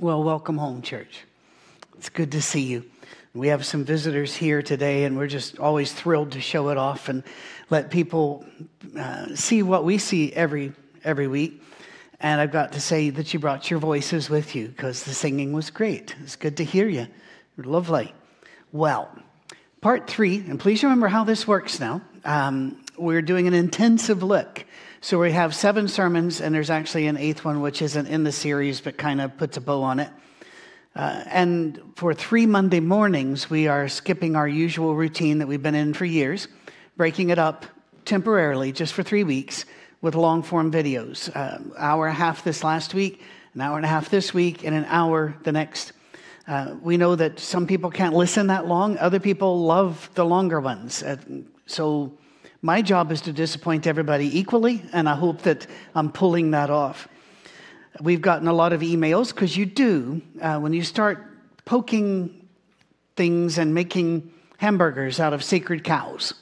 Well, welcome home, church. It's good to see you. We have some visitors here today, and we're just always thrilled to show it off and let people uh, see what we see every every week. And I've got to say that you brought your voices with you because the singing was great. It's good to hear you. Lovely. Well, part three, and please remember how this works now. Um, we're doing an intensive look. So we have seven sermons, and there's actually an eighth one, which isn't in the series, but kind of puts a bow on it. Uh, and for three Monday mornings, we are skipping our usual routine that we've been in for years, breaking it up temporarily just for three weeks with long form videos. Uh, hour and a half this last week, an hour and a half this week, and an hour the next. Uh, we know that some people can't listen that long. Other people love the longer ones. Uh, so my job is to disappoint everybody equally, and I hope that I'm pulling that off. We've gotten a lot of emails because you do. Uh, when you start poking things and making hamburgers out of sacred cows.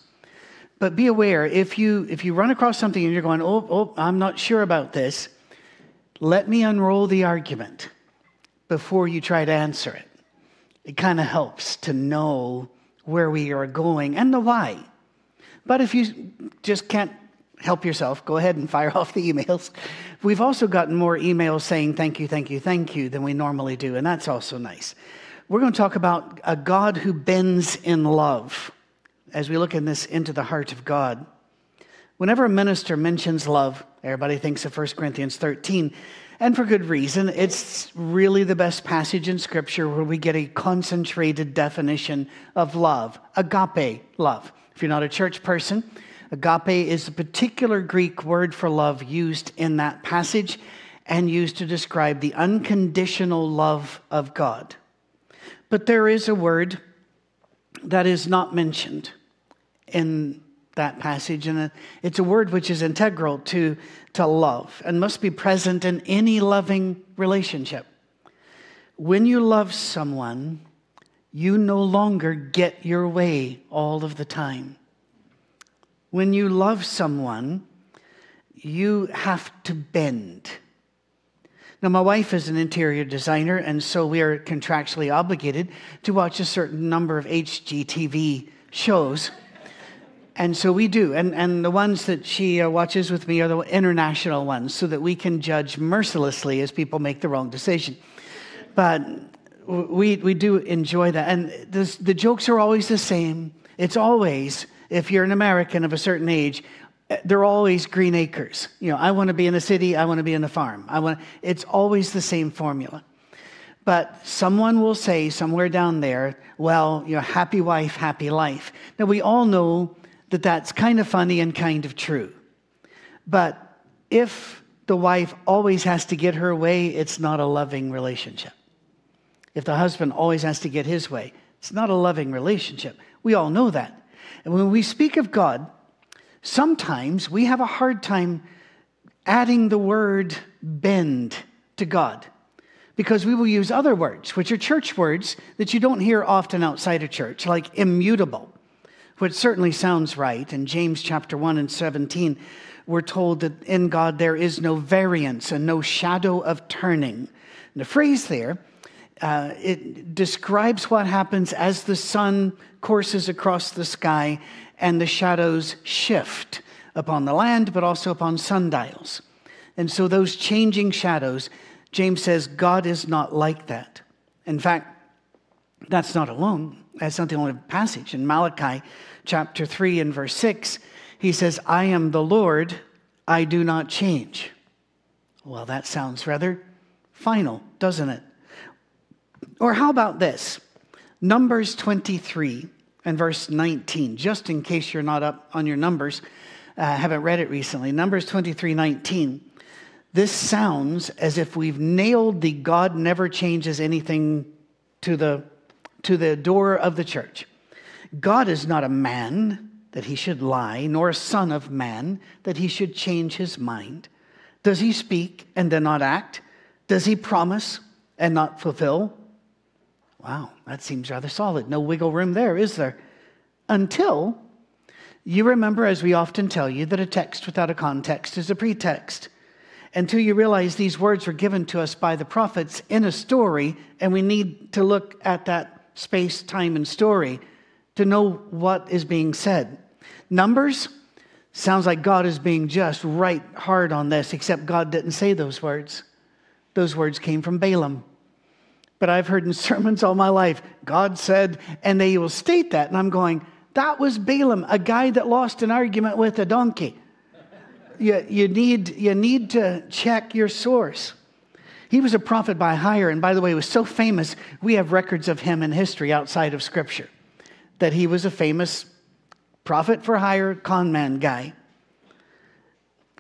But be aware if you if you run across something and you're going, oh, oh, I'm not sure about this, let me unroll the argument before you try to answer it. It kind of helps to know where we are going and the why. But if you just can't help yourself, go ahead and fire off the emails. We've also gotten more emails saying thank you, thank you, thank you than we normally do, and that's also nice. We're going to talk about a God who bends in love as we look in this into the heart of God. Whenever a minister mentions love, everybody thinks of 1 Corinthians 13, and for good reason. It's really the best passage in Scripture where we get a concentrated definition of love, agape love. If you're not a church person, agape is a particular Greek word for love used in that passage and used to describe the unconditional love of God. But there is a word that is not mentioned in that passage, and it's a word which is integral to, to love and must be present in any loving relationship. When you love someone, you no longer get your way all of the time. When you love someone, you have to bend. Now, my wife is an interior designer, and so we are contractually obligated to watch a certain number of HGTV shows. And so we do. And, and the ones that she uh, watches with me are the international ones so that we can judge mercilessly as people make the wrong decision. But we, we do enjoy that. And this, the jokes are always the same. It's always, if you're an American of a certain age, they're always green acres. You know, I want to be in the city, I want to be in the farm. I want it's always the same formula. But someone will say somewhere down there, well, you know, happy wife, happy life. Now we all know that that's kind of funny and kind of true. But if the wife always has to get her way, it's not a loving relationship. If the husband always has to get his way, it's not a loving relationship. We all know that. And when we speak of God, sometimes we have a hard time adding the word bend to God because we will use other words, which are church words that you don't hear often outside of church, like immutable which certainly sounds right. In James chapter 1 and 17, we're told that in God there is no variance and no shadow of turning. And the phrase there, uh, it describes what happens as the sun courses across the sky and the shadows shift upon the land, but also upon sundials. And so, those changing shadows, James says, God is not like that. In fact, that's not alone. That's not the only passage. In Malachi chapter 3 and verse 6, he says, I am the Lord, I do not change. Well, that sounds rather final, doesn't it? Or how about this? Numbers 23 and verse 19, just in case you're not up on your numbers, uh, haven't read it recently. Numbers 23 19. this sounds as if we've nailed the God never changes anything to the, to the door of the church. God is not a man that he should lie, nor a son of man that he should change his mind. Does he speak and then not act? Does he promise and not fulfill? Wow, that seems rather solid. No wiggle room there, is there? Until you remember, as we often tell you, that a text without a context is a pretext. Until you realize these words were given to us by the prophets in a story, and we need to look at that space, time, and story to know what is being said. Numbers sounds like God is being just right hard on this, except God didn't say those words. Those words came from Balaam. But I've heard in sermons all my life, God said, and they will state that. And I'm going, that was Balaam, a guy that lost an argument with a donkey. You, you, need, you need to check your source. He was a prophet by hire, and by the way, he was so famous, we have records of him in history outside of Scripture that he was a famous prophet for hire, con man guy.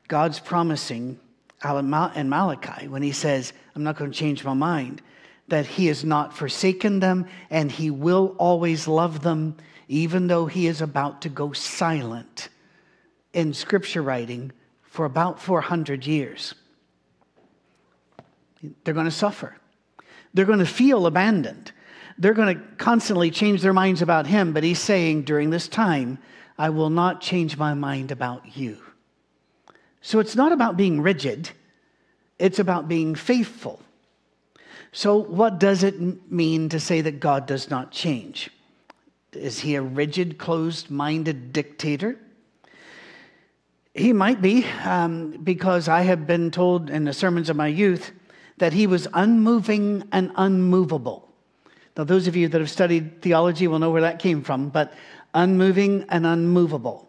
God's promising in Malachi when he says, I'm not going to change my mind, that he has not forsaken them and he will always love them, even though he is about to go silent in scripture writing for about 400 years. They're going to suffer. They're going to feel abandoned they're going to constantly change their minds about him, but he's saying during this time, I will not change my mind about you. So it's not about being rigid, it's about being faithful. So, what does it mean to say that God does not change? Is he a rigid, closed minded dictator? He might be, um, because I have been told in the sermons of my youth that he was unmoving and unmovable. Now, those of you that have studied theology will know where that came from, but unmoving and unmovable.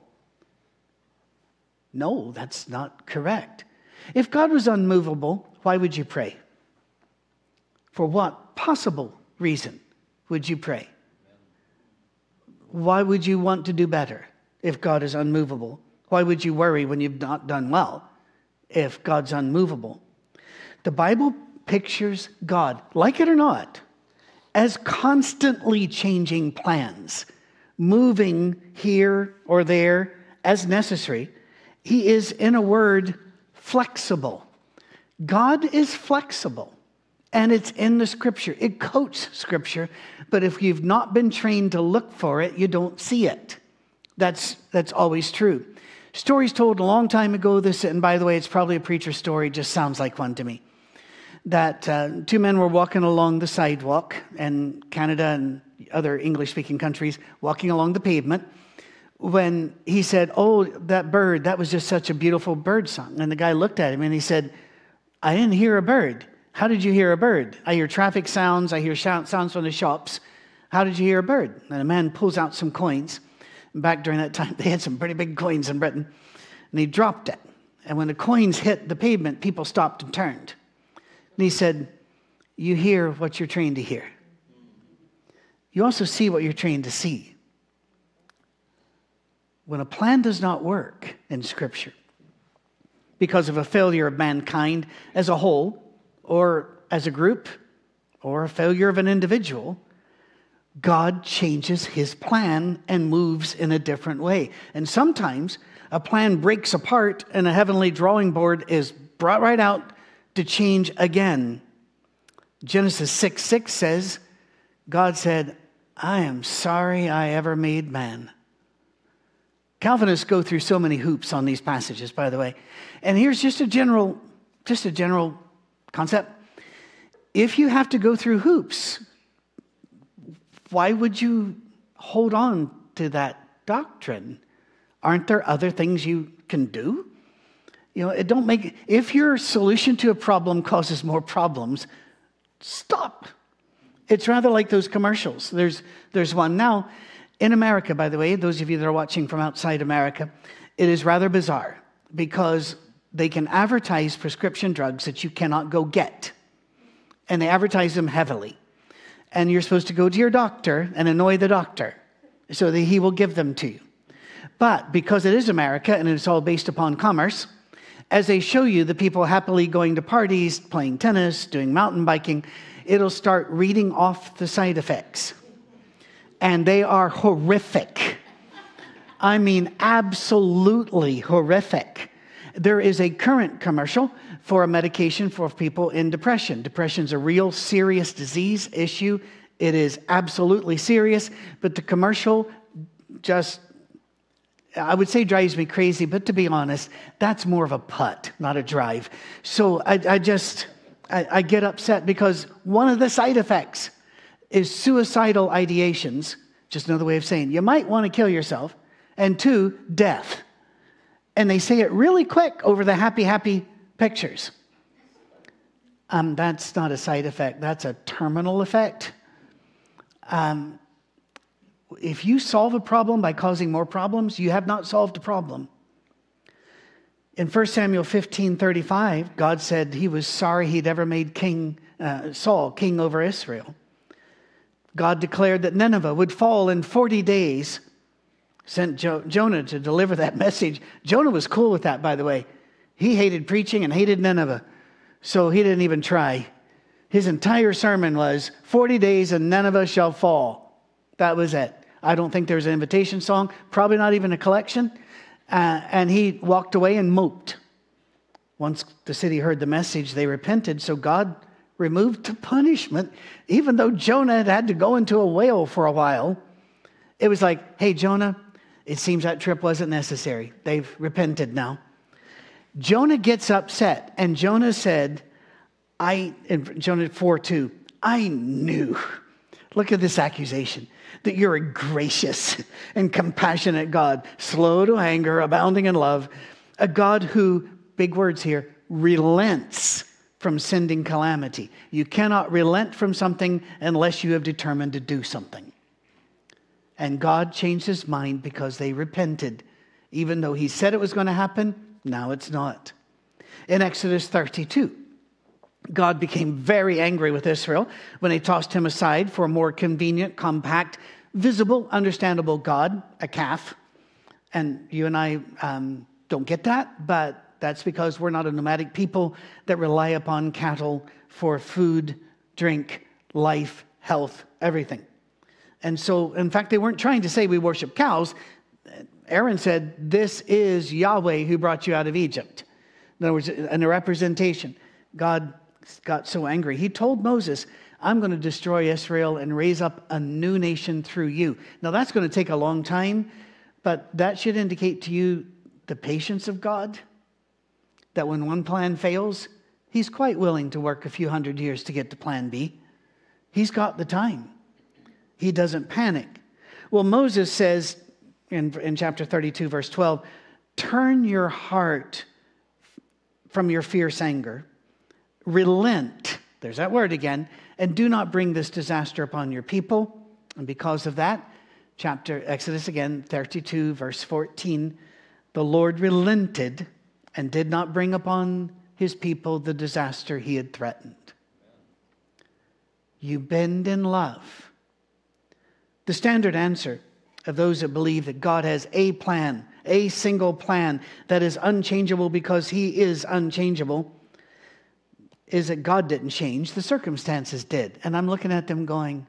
No, that's not correct. If God was unmovable, why would you pray? For what possible reason would you pray? Why would you want to do better if God is unmovable? Why would you worry when you've not done well if God's unmovable? The Bible pictures God, like it or not, as constantly changing plans, moving here or there as necessary. He is, in a word, flexible. God is flexible, and it's in the scripture. It quotes scripture, but if you've not been trained to look for it, you don't see it. That's, that's always true. Stories told a long time ago, this, and by the way, it's probably a preacher story, just sounds like one to me that uh, two men were walking along the sidewalk in Canada and other English speaking countries, walking along the pavement, when he said, Oh, that bird, that was just such a beautiful bird song. And the guy looked at him and he said, I didn't hear a bird. How did you hear a bird? I hear traffic sounds, I hear sounds from the shops. How did you hear a bird? And a man pulls out some coins. Back during that time, they had some pretty big coins in Britain. And he dropped it. And when the coins hit the pavement, people stopped and turned. And he said, You hear what you're trained to hear. You also see what you're trained to see. When a plan does not work in Scripture because of a failure of mankind as a whole, or as a group, or a failure of an individual, God changes his plan and moves in a different way. And sometimes a plan breaks apart and a heavenly drawing board is brought right out to change again. Genesis 6 6 says, God said, I am sorry I ever made man. Calvinists go through so many hoops on these passages, by the way. And here's just a general, just a general concept. If you have to go through hoops, why would you hold on to that doctrine? Aren't there other things you can do? You know, it don't make if your solution to a problem causes more problems, stop. It's rather like those commercials. There's there's one now in America, by the way, those of you that are watching from outside America, it is rather bizarre because they can advertise prescription drugs that you cannot go get. And they advertise them heavily. And you're supposed to go to your doctor and annoy the doctor so that he will give them to you. But because it is America and it's all based upon commerce, As they show you the people happily going to parties, playing tennis, doing mountain biking, it'll start reading off the side effects. And they are horrific. I mean, absolutely horrific. There is a current commercial for a medication for people in depression. Depression is a real serious disease issue. It is absolutely serious, but the commercial just I would say drives me crazy, but to be honest, that's more of a putt, not a drive. So I, I just, I, I get upset because one of the side effects is suicidal ideations, just another way of saying you might want to kill yourself, and two, death. And they say it really quick over the happy, happy pictures. Um, that's not a side effect, that's a terminal effect. Um, if you solve a problem by causing more problems, you have not solved a problem. In 1 Samuel 15 35, God said he was sorry he'd ever made King uh, Saul king over Israel. God declared that Nineveh would fall in 40 days, sent jo- Jonah to deliver that message. Jonah was cool with that, by the way. He hated preaching and hated Nineveh, so he didn't even try. His entire sermon was 40 days and Nineveh shall fall. That was it. I don't think there's an invitation song, probably not even a collection. Uh, and he walked away and moped. Once the city heard the message, they repented, so God removed the punishment, even though Jonah had had to go into a whale for a while. It was like, hey, Jonah, it seems that trip wasn't necessary. They've repented now. Jonah gets upset, and Jonah said, I, in Jonah 4 2, I knew. Look at this accusation that you're a gracious and compassionate God, slow to anger, abounding in love, a God who, big words here, relents from sending calamity. You cannot relent from something unless you have determined to do something. And God changed his mind because they repented. Even though he said it was going to happen, now it's not. In Exodus 32, God became very angry with Israel when they tossed him aside for a more convenient, compact, visible, understandable God, a calf. And you and I um, don't get that, but that's because we're not a nomadic people that rely upon cattle for food, drink, life, health, everything. And so, in fact, they weren't trying to say we worship cows. Aaron said, This is Yahweh who brought you out of Egypt. In other words, in a representation. God got so angry. He told Moses, I'm going to destroy Israel and raise up a new nation through you. Now, that's going to take a long time, but that should indicate to you the patience of God. That when one plan fails, He's quite willing to work a few hundred years to get to plan B. He's got the time, He doesn't panic. Well, Moses says in, in chapter 32, verse 12, turn your heart from your fierce anger, relent. There's that word again and do not bring this disaster upon your people. And because of that, chapter Exodus again, 32, verse 14, the Lord relented and did not bring upon his people the disaster he had threatened. You bend in love. The standard answer of those that believe that God has a plan, a single plan that is unchangeable because he is unchangeable is that God didn't change, the circumstances did. And I'm looking at them going,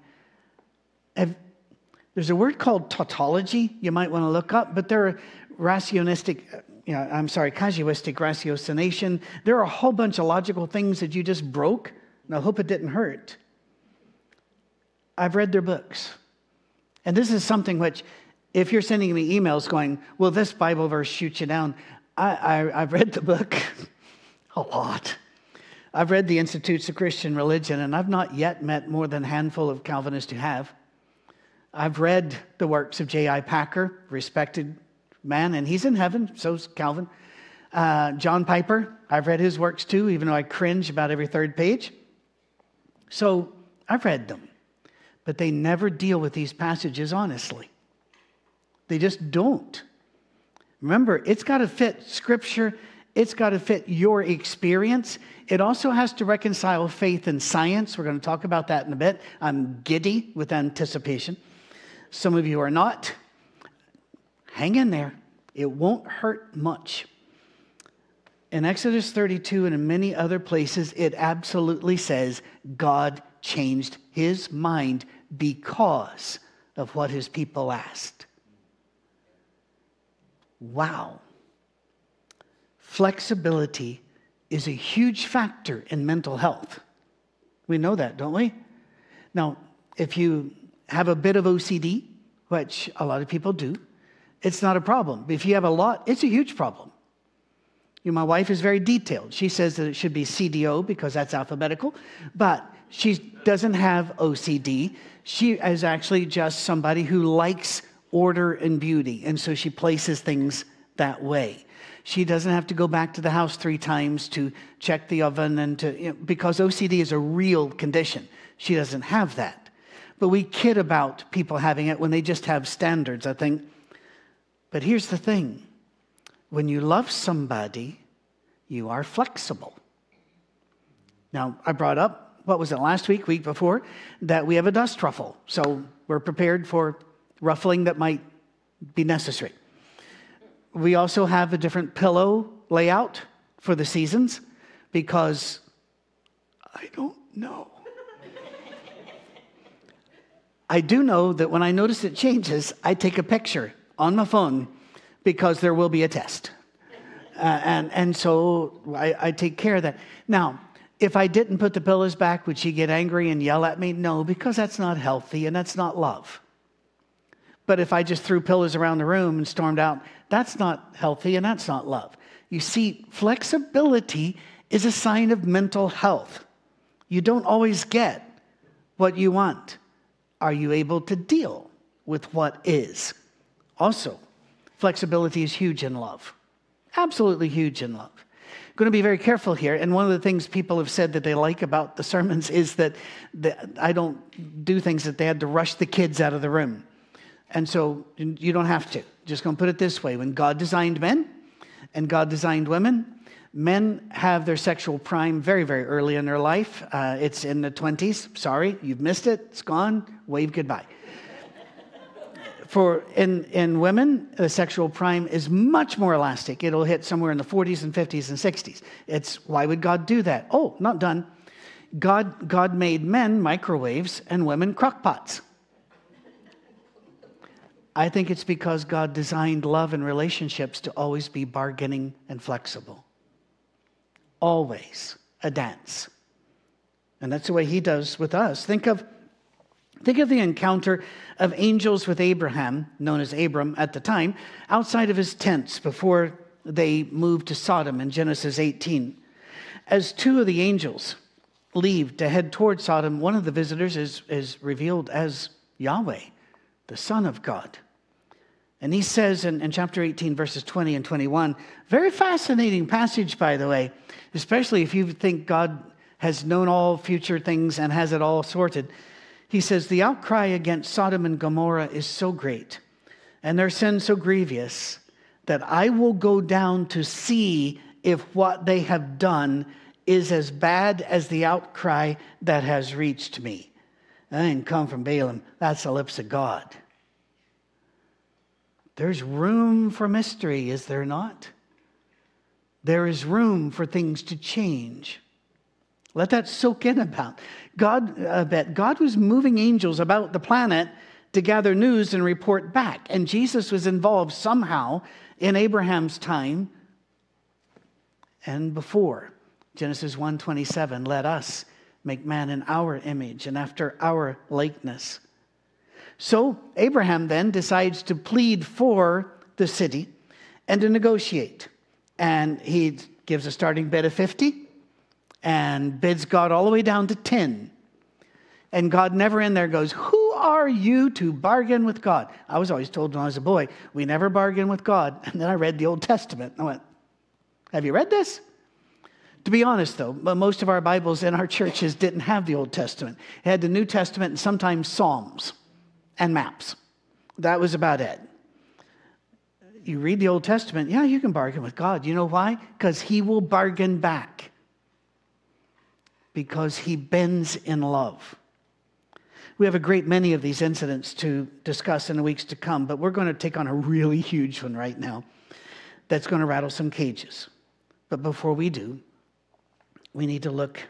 there's a word called tautology you might want to look up, but there are rationistic, you know, I'm sorry, casuistic ratiocination. There are a whole bunch of logical things that you just broke, and I hope it didn't hurt. I've read their books. And this is something which, if you're sending me emails going, will this Bible verse shoot you down? I, I, I've read the book a lot. I've read the Institutes of Christian Religion, and I've not yet met more than a handful of Calvinists who have. I've read the works of J.I. Packer, respected man, and he's in heaven, so's Calvin. Uh, John Piper, I've read his works too, even though I cringe about every third page. So I've read them, but they never deal with these passages honestly. They just don't. Remember, it's got to fit Scripture it's got to fit your experience. It also has to reconcile faith and science. We're going to talk about that in a bit. I'm giddy with anticipation. Some of you are not. Hang in there, it won't hurt much. In Exodus 32 and in many other places, it absolutely says God changed his mind because of what his people asked. Wow. Flexibility is a huge factor in mental health. We know that, don't we? Now, if you have a bit of OCD, which a lot of people do, it's not a problem. If you have a lot, it's a huge problem. You know, my wife is very detailed. She says that it should be CDO because that's alphabetical, but she doesn't have OCD. She is actually just somebody who likes order and beauty, and so she places things that way. She doesn't have to go back to the house three times to check the oven and to, you know, because OCD is a real condition. She doesn't have that. But we kid about people having it when they just have standards, I think. But here's the thing when you love somebody, you are flexible. Now, I brought up, what was it, last week, week before, that we have a dust ruffle. So we're prepared for ruffling that might be necessary. We also have a different pillow layout for the seasons because I don't know. I do know that when I notice it changes, I take a picture on my phone because there will be a test. Uh, and, and so I, I take care of that. Now, if I didn't put the pillows back, would she get angry and yell at me? No, because that's not healthy and that's not love. But if I just threw pillows around the room and stormed out, that's not healthy and that's not love. You see, flexibility is a sign of mental health. You don't always get what you want. Are you able to deal with what is? Also, flexibility is huge in love. Absolutely huge in love. Going to be very careful here. And one of the things people have said that they like about the sermons is that I don't do things that they had to rush the kids out of the room. And so you don't have to. Just going to put it this way when God designed men and God designed women, men have their sexual prime very, very early in their life. Uh, it's in the 20s. Sorry, you've missed it. It's gone. Wave goodbye. For in, in women, the sexual prime is much more elastic. It'll hit somewhere in the 40s and 50s and 60s. It's why would God do that? Oh, not done. God, God made men microwaves and women crockpots. I think it's because God designed love and relationships to always be bargaining and flexible. Always a dance. And that's the way He does with us. Think of, think of the encounter of angels with Abraham, known as Abram at the time, outside of his tents before they moved to Sodom in Genesis 18. As two of the angels leave to head toward Sodom, one of the visitors is, is revealed as Yahweh the Son of God. And he says in, in, chapter 18, verses 20 and 21, very fascinating passage, by the way, especially if you think God has known all future things and has it all sorted. He says, The outcry against Sodom and Gomorrah is so great, and their sin so grievous, that I will go down to see if what they have done is as bad as the outcry that has reached me. That didn't come from Balaam. That's the lips of God. There's room for mystery, is there not? There is room for things to change. Let that soak in about. God, uh, a bit. God was moving angels about the planet to gather news and report back. And Jesus was involved somehow in Abraham's time and before. Genesis 1:27, let us make man in our image and after our likeness. So Abraham then decides to plead for the city and to negotiate. And he gives a starting bid of 50 and bids God all the way down to 10. And God never in there goes, Who are you to bargain with God? I was always told when I was a boy, we never bargain with God. And then I read the Old Testament. and I went, Have you read this? To be honest, though, most of our Bibles in our churches didn't have the Old Testament. It had the New Testament and sometimes Psalms and maps. That was about it. You read the Old Testament, yeah, you can bargain with God. You know why? Because He will bargain back. Because He bends in love. We have a great many of these incidents to discuss in the weeks to come, but we're going to take on a really huge one right now that's going to rattle some cages. But before we do, we need to look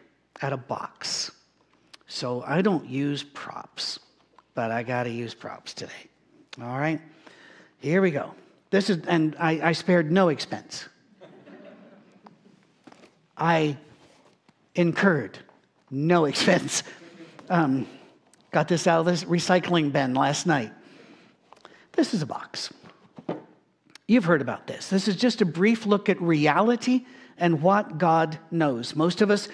at a box. So I don't use props, but I got to use props today. All right? Here we go. This is, and I, I spared no expense. I incurred no expense. Um, got this out of this recycling bin last night. This is a box. You've heard about this. This is just a brief look at reality and what God knows. Most of us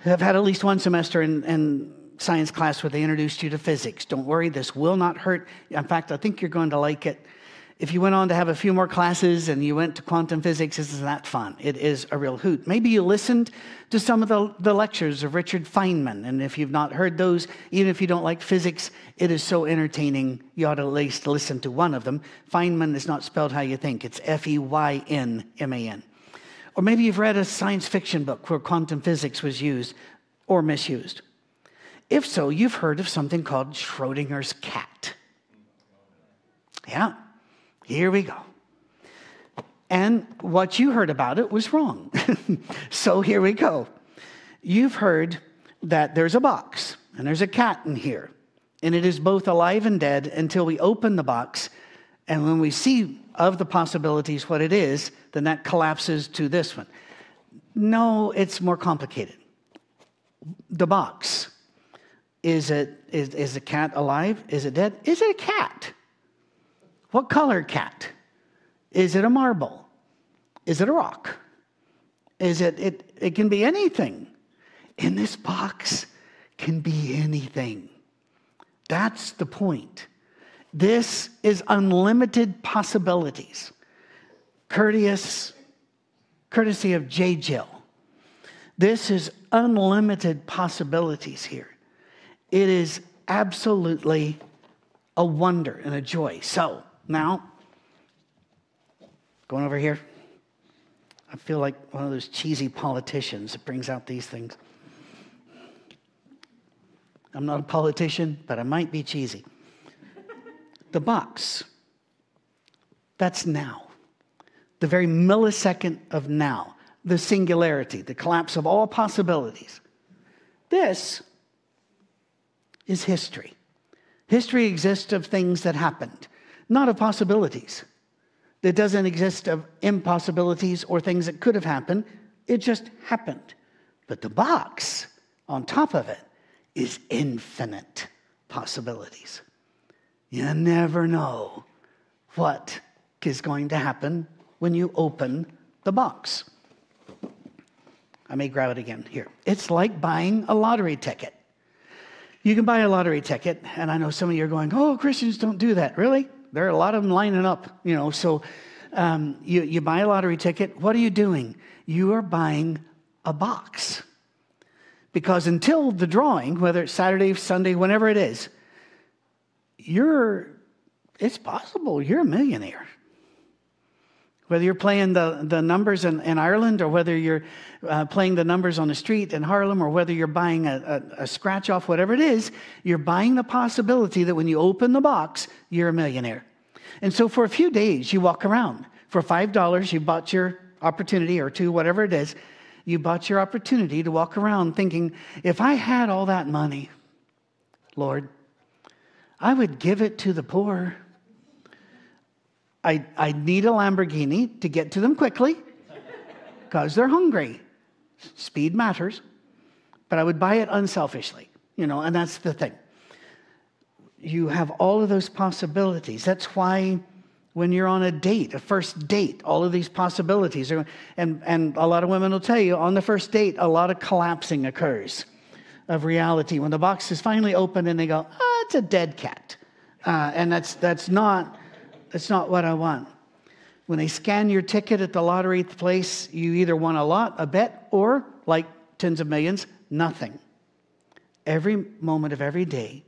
have had at least one semester in, in science class where they introduced you to physics. Don't worry, this will not hurt. In fact, I think you're going to like it. If you went on to have a few more classes and you went to quantum physics, isn't that fun? It is a real hoot. Maybe you listened to some of the, the lectures of Richard Feynman, and if you've not heard those, even if you don't like physics, it is so entertaining, you ought to at least listen to one of them. Feynman is not spelled how you think, it's F E Y N M A N. Or maybe you've read a science fiction book where quantum physics was used or misused. If so, you've heard of something called Schrodinger's cat. Yeah, here we go. And what you heard about it was wrong. so here we go. You've heard that there's a box and there's a cat in here, and it is both alive and dead until we open the box. And when we see of the possibilities what it is, then that collapses to this one. No, it's more complicated. The box is it is, is the cat alive? Is it dead? Is it a cat? What color cat? Is it a marble? Is it a rock? Is it, it, it can be anything. In this box can be anything. That's the point. This is unlimited possibilities. Courteous, courtesy of J. Jill. This is unlimited possibilities here. It is absolutely a wonder and a joy. So, now, going over here, I feel like one of those cheesy politicians that brings out these things. I'm not a politician, but I might be cheesy. The box, that's now. The very millisecond of now, the singularity, the collapse of all possibilities. This is history. History exists of things that happened not of possibilities. It doesn't exist of impossibilities or things that could have happened. It just happened. But the box on top of it is infinite possibilities. You never know what is going to happen when you open the box. I may grab it again here. It's like buying a lottery ticket. You can buy a lottery ticket, and I know some of you are going, Oh, Christians don't do that. Really? There are a lot of them lining up, you know. So um, you, you buy a lottery ticket. What are you doing? You are buying a box. Because until the drawing, whether it's Saturday, Sunday, whenever it is, you're, it's possible you're a millionaire. Whether you're playing the, the numbers in, in Ireland or whether you're uh, playing the numbers on the street in Harlem or whether you're buying a, a, a scratch off, whatever it is, you're buying the possibility that when you open the box, you're a millionaire. And so for a few days, you walk around. For $5, you bought your opportunity, or two, whatever it is, you bought your opportunity to walk around thinking, if I had all that money, Lord, I would give it to the poor. I, I need a Lamborghini to get to them quickly because they're hungry. Speed matters, but I would buy it unselfishly, you know, and that's the thing. You have all of those possibilities. That's why when you're on a date, a first date, all of these possibilities. Are, and, and a lot of women will tell you on the first date, a lot of collapsing occurs of reality. When the box is finally open and they go, oh, it's a dead cat. Uh, and that's, that's not that's not what I want. When they scan your ticket at the lottery place, you either won a lot, a bet, or like tens of millions, nothing. Every moment of every day,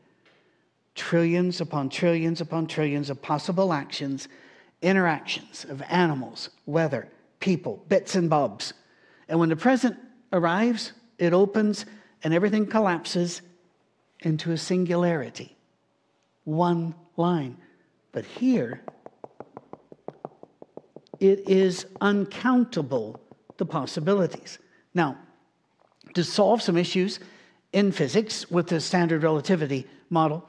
trillions upon trillions upon trillions of possible actions, interactions of animals, weather, people, bits and bobs. And when the present arrives, it opens and everything collapses into a singularity. One line. But here, it is uncountable the possibilities. Now, to solve some issues in physics with the standard relativity model,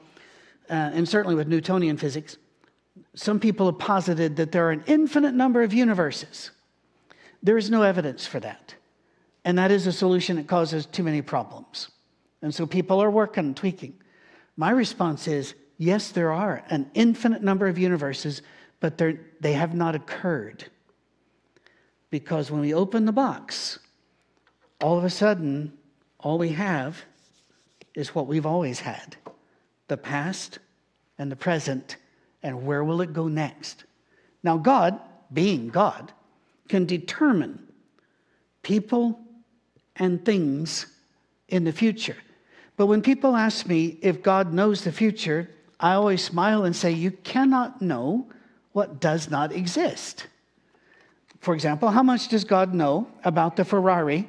uh, and certainly with Newtonian physics, some people have posited that there are an infinite number of universes. There is no evidence for that. And that is a solution that causes too many problems. And so people are working, tweaking. My response is yes, there are an infinite number of universes, but they have not occurred. Because when we open the box, all of a sudden, all we have is what we've always had the past and the present, and where will it go next? Now, God, being God, can determine people and things in the future. But when people ask me if God knows the future, I always smile and say, You cannot know what does not exist. For example, how much does God know about the Ferrari?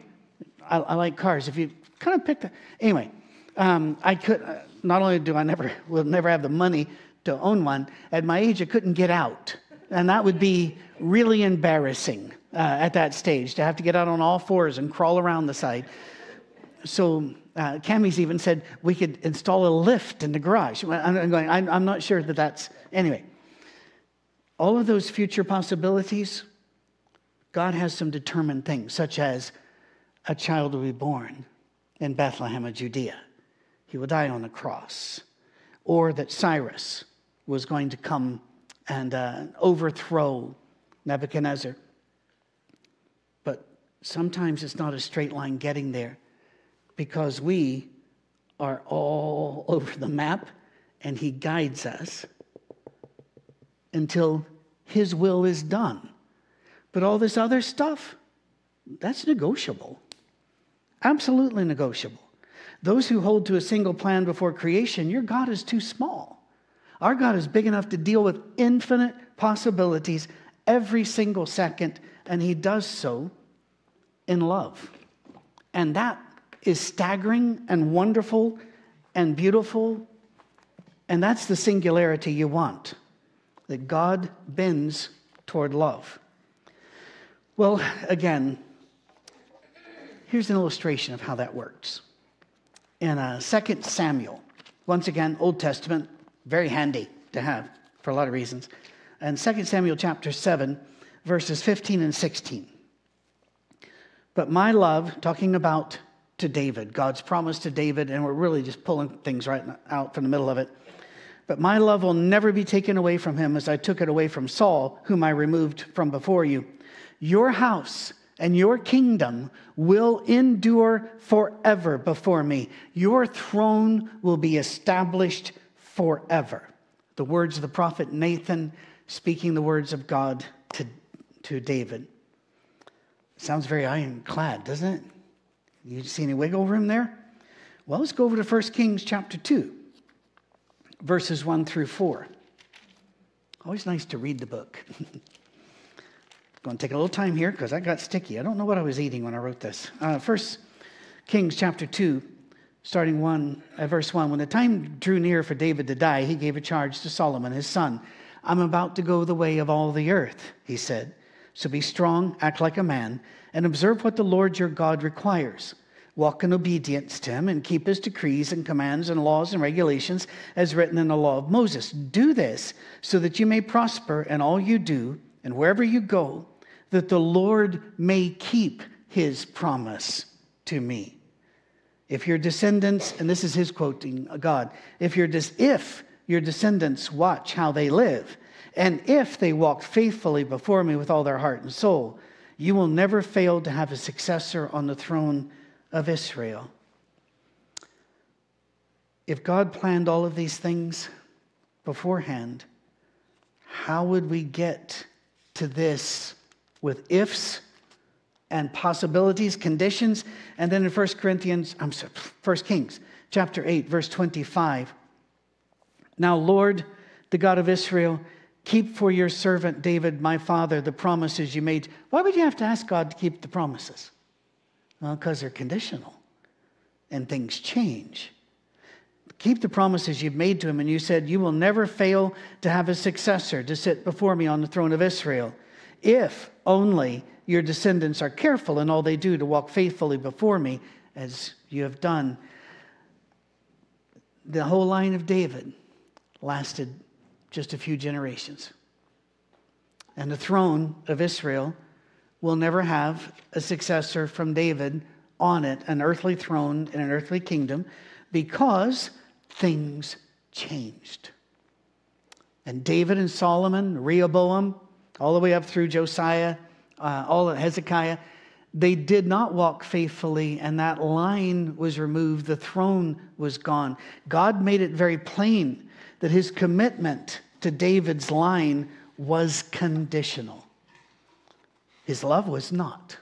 I, I like cars. If you kind of pick the. Anyway, um, I could. Uh, not only do I never will never have the money to own one, at my age I couldn't get out, and that would be really embarrassing uh, at that stage to have to get out on all fours and crawl around the side. So uh, Cammy's even said we could install a lift in the garage. I'm going. I'm, I'm not sure that that's anyway. All of those future possibilities, God has some determined things, such as a child will be born in Bethlehem of Judea. He will die on the cross. Or that Cyrus was going to come and uh, overthrow Nebuchadnezzar. But sometimes it's not a straight line getting there because we are all over the map and he guides us until his will is done. But all this other stuff, that's negotiable. Absolutely negotiable. Those who hold to a single plan before creation, your God is too small. Our God is big enough to deal with infinite possibilities every single second, and He does so in love. And that is staggering and wonderful and beautiful. And that's the singularity you want that God bends toward love. Well, again, here's an illustration of how that works. In uh, 2 Samuel, once again, Old Testament, very handy to have for a lot of reasons. And 2 Samuel chapter 7, verses 15 and 16. But my love, talking about to David, God's promise to David, and we're really just pulling things right out from the middle of it. But my love will never be taken away from him as I took it away from Saul, whom I removed from before you. Your house and your kingdom will endure forever before me. Your throne will be established forever. The words of the prophet Nathan speaking the words of God to, to David. Sounds very ironclad, doesn't it? You see any wiggle room there? Well, let's go over to 1 Kings chapter 2, verses 1 through 4. Always nice to read the book. Going to take a little time here because I got sticky. I don't know what I was eating when I wrote this. Uh, First Kings chapter 2, starting 1, uh, verse 1. When the time drew near for David to die, he gave a charge to Solomon, his son. I'm about to go the way of all the earth, he said. So be strong, act like a man, and observe what the Lord your God requires. Walk in obedience to him and keep his decrees and commands and laws and regulations as written in the law of Moses. Do this so that you may prosper in all you do and wherever you go, that the Lord may keep his promise to me. If your descendants, and this is his quoting God, if your, if your descendants watch how they live, and if they walk faithfully before me with all their heart and soul, you will never fail to have a successor on the throne of Israel. If God planned all of these things beforehand, how would we get to this with ifs and possibilities, conditions? And then in 1 Corinthians, I'm sorry, 1 Kings chapter 8, verse 25. Now, Lord, the God of Israel, Keep for your servant David, my father, the promises you made. Why would you have to ask God to keep the promises? Well, because they're conditional and things change. Keep the promises you've made to him, and you said, You will never fail to have a successor to sit before me on the throne of Israel, if only your descendants are careful in all they do to walk faithfully before me, as you have done. The whole line of David lasted just a few generations. And the throne of Israel will never have a successor from David on it, an earthly throne in an earthly kingdom, because things changed. And David and Solomon, Rehoboam, all the way up through Josiah, uh, all of Hezekiah, they did not walk faithfully, and that line was removed. The throne was gone. God made it very plain that his commitment to David's line was conditional. His love was not.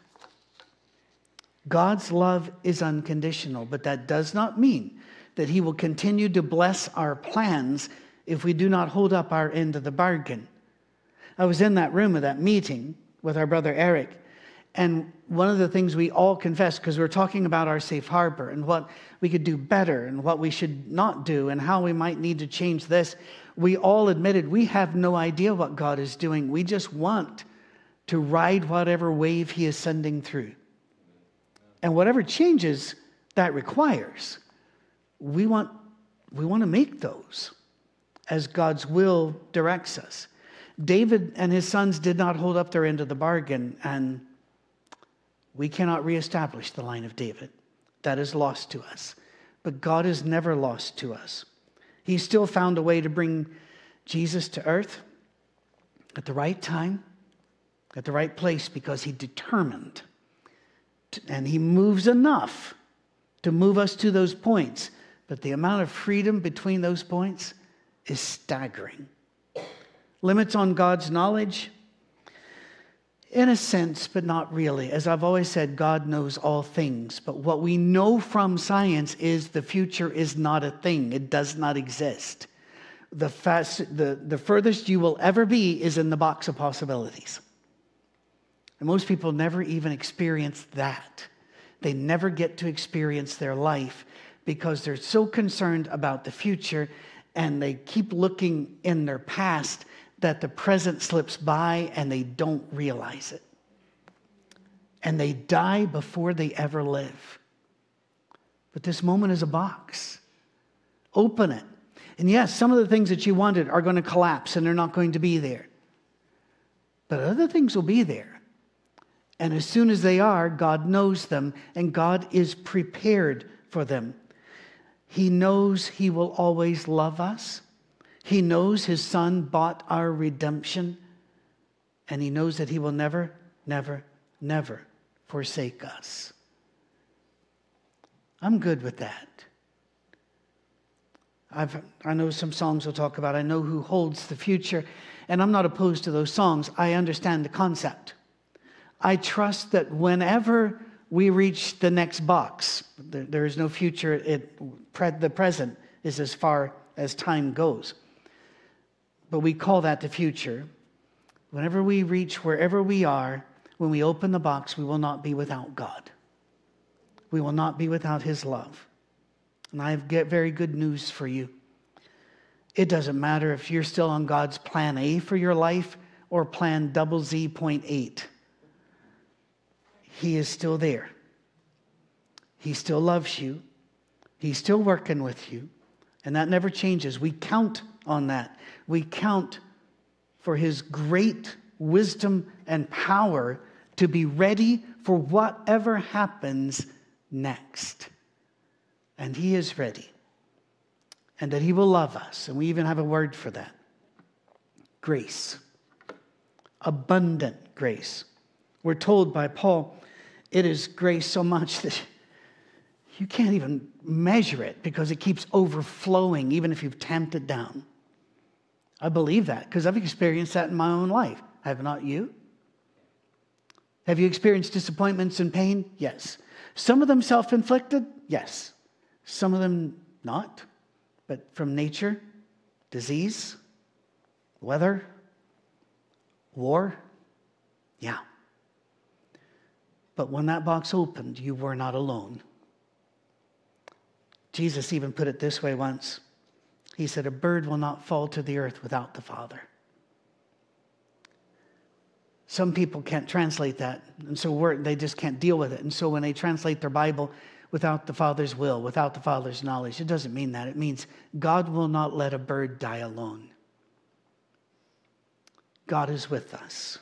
God's love is unconditional, but that does not mean that he will continue to bless our plans if we do not hold up our end of the bargain. I was in that room of that meeting with our brother Eric, and one of the things we all confessed, because we we're talking about our safe harbor and what we could do better and what we should not do and how we might need to change this, we all admitted we have no idea what God is doing. We just want to ride whatever wave He is sending through. And whatever changes that requires, we want, we want to make those as God's will directs us. David and his sons did not hold up their end of the bargain, and we cannot reestablish the line of David. That is lost to us. But God is never lost to us. He still found a way to bring Jesus to earth at the right time, at the right place, because he determined. To, and he moves enough to move us to those points. But the amount of freedom between those points is staggering. Limits on God's knowledge, in a sense, but not really. As I've always said, God knows all things. But what we know from science is the future is not a thing, it does not exist. The, fast, the, the furthest you will ever be is in the box of possibilities. And most people never even experience that. They never get to experience their life because they're so concerned about the future and they keep looking in their past that the present slips by and they don't realize it. And they die before they ever live. But this moment is a box. Open it. And yes, some of the things that you wanted are going to collapse and they're not going to be there. But other things will be there. And as soon as they are, God knows them and God is prepared for them. He knows He will always love us. He knows his son bought our redemption, and he knows that he will never, never, never forsake us. I'm good with that. I've, I know some songs will talk about, I know who holds the future, and I'm not opposed to those songs. I understand the concept. I trust that whenever we reach the next box, there, there is no future, it, the present is as far as time goes but we call that the future. Whenever we reach wherever we are, when we open the box, we will not be without God. We will not be without His love. And I have very good news for you. It doesn't matter if you're still on God's plan A for your life or plan double Z point eight. He is still there. He still loves you. He's still working with you. And that never changes. We count on that. We count for his great wisdom and power to be ready for whatever happens next. And he is ready. And that he will love us. And we even have a word for that grace, abundant grace. We're told by Paul, it is grace so much that you can't even measure it because it keeps overflowing, even if you've tamped it down. I believe that because I've experienced that in my own life. Have not you? Have you experienced disappointments and pain? Yes. Some of them self inflicted? Yes. Some of them not, but from nature, disease, weather, war? Yeah. But when that box opened, you were not alone. Jesus even put it this way once he said, A bird will not fall to the earth without the Father. some people can't translate that. And so they just can't deal with it. And so when they translate their Bible without the Father's will, without the Father's knowledge, it doesn't mean that. It means God will not let a bird die alone. God is with us.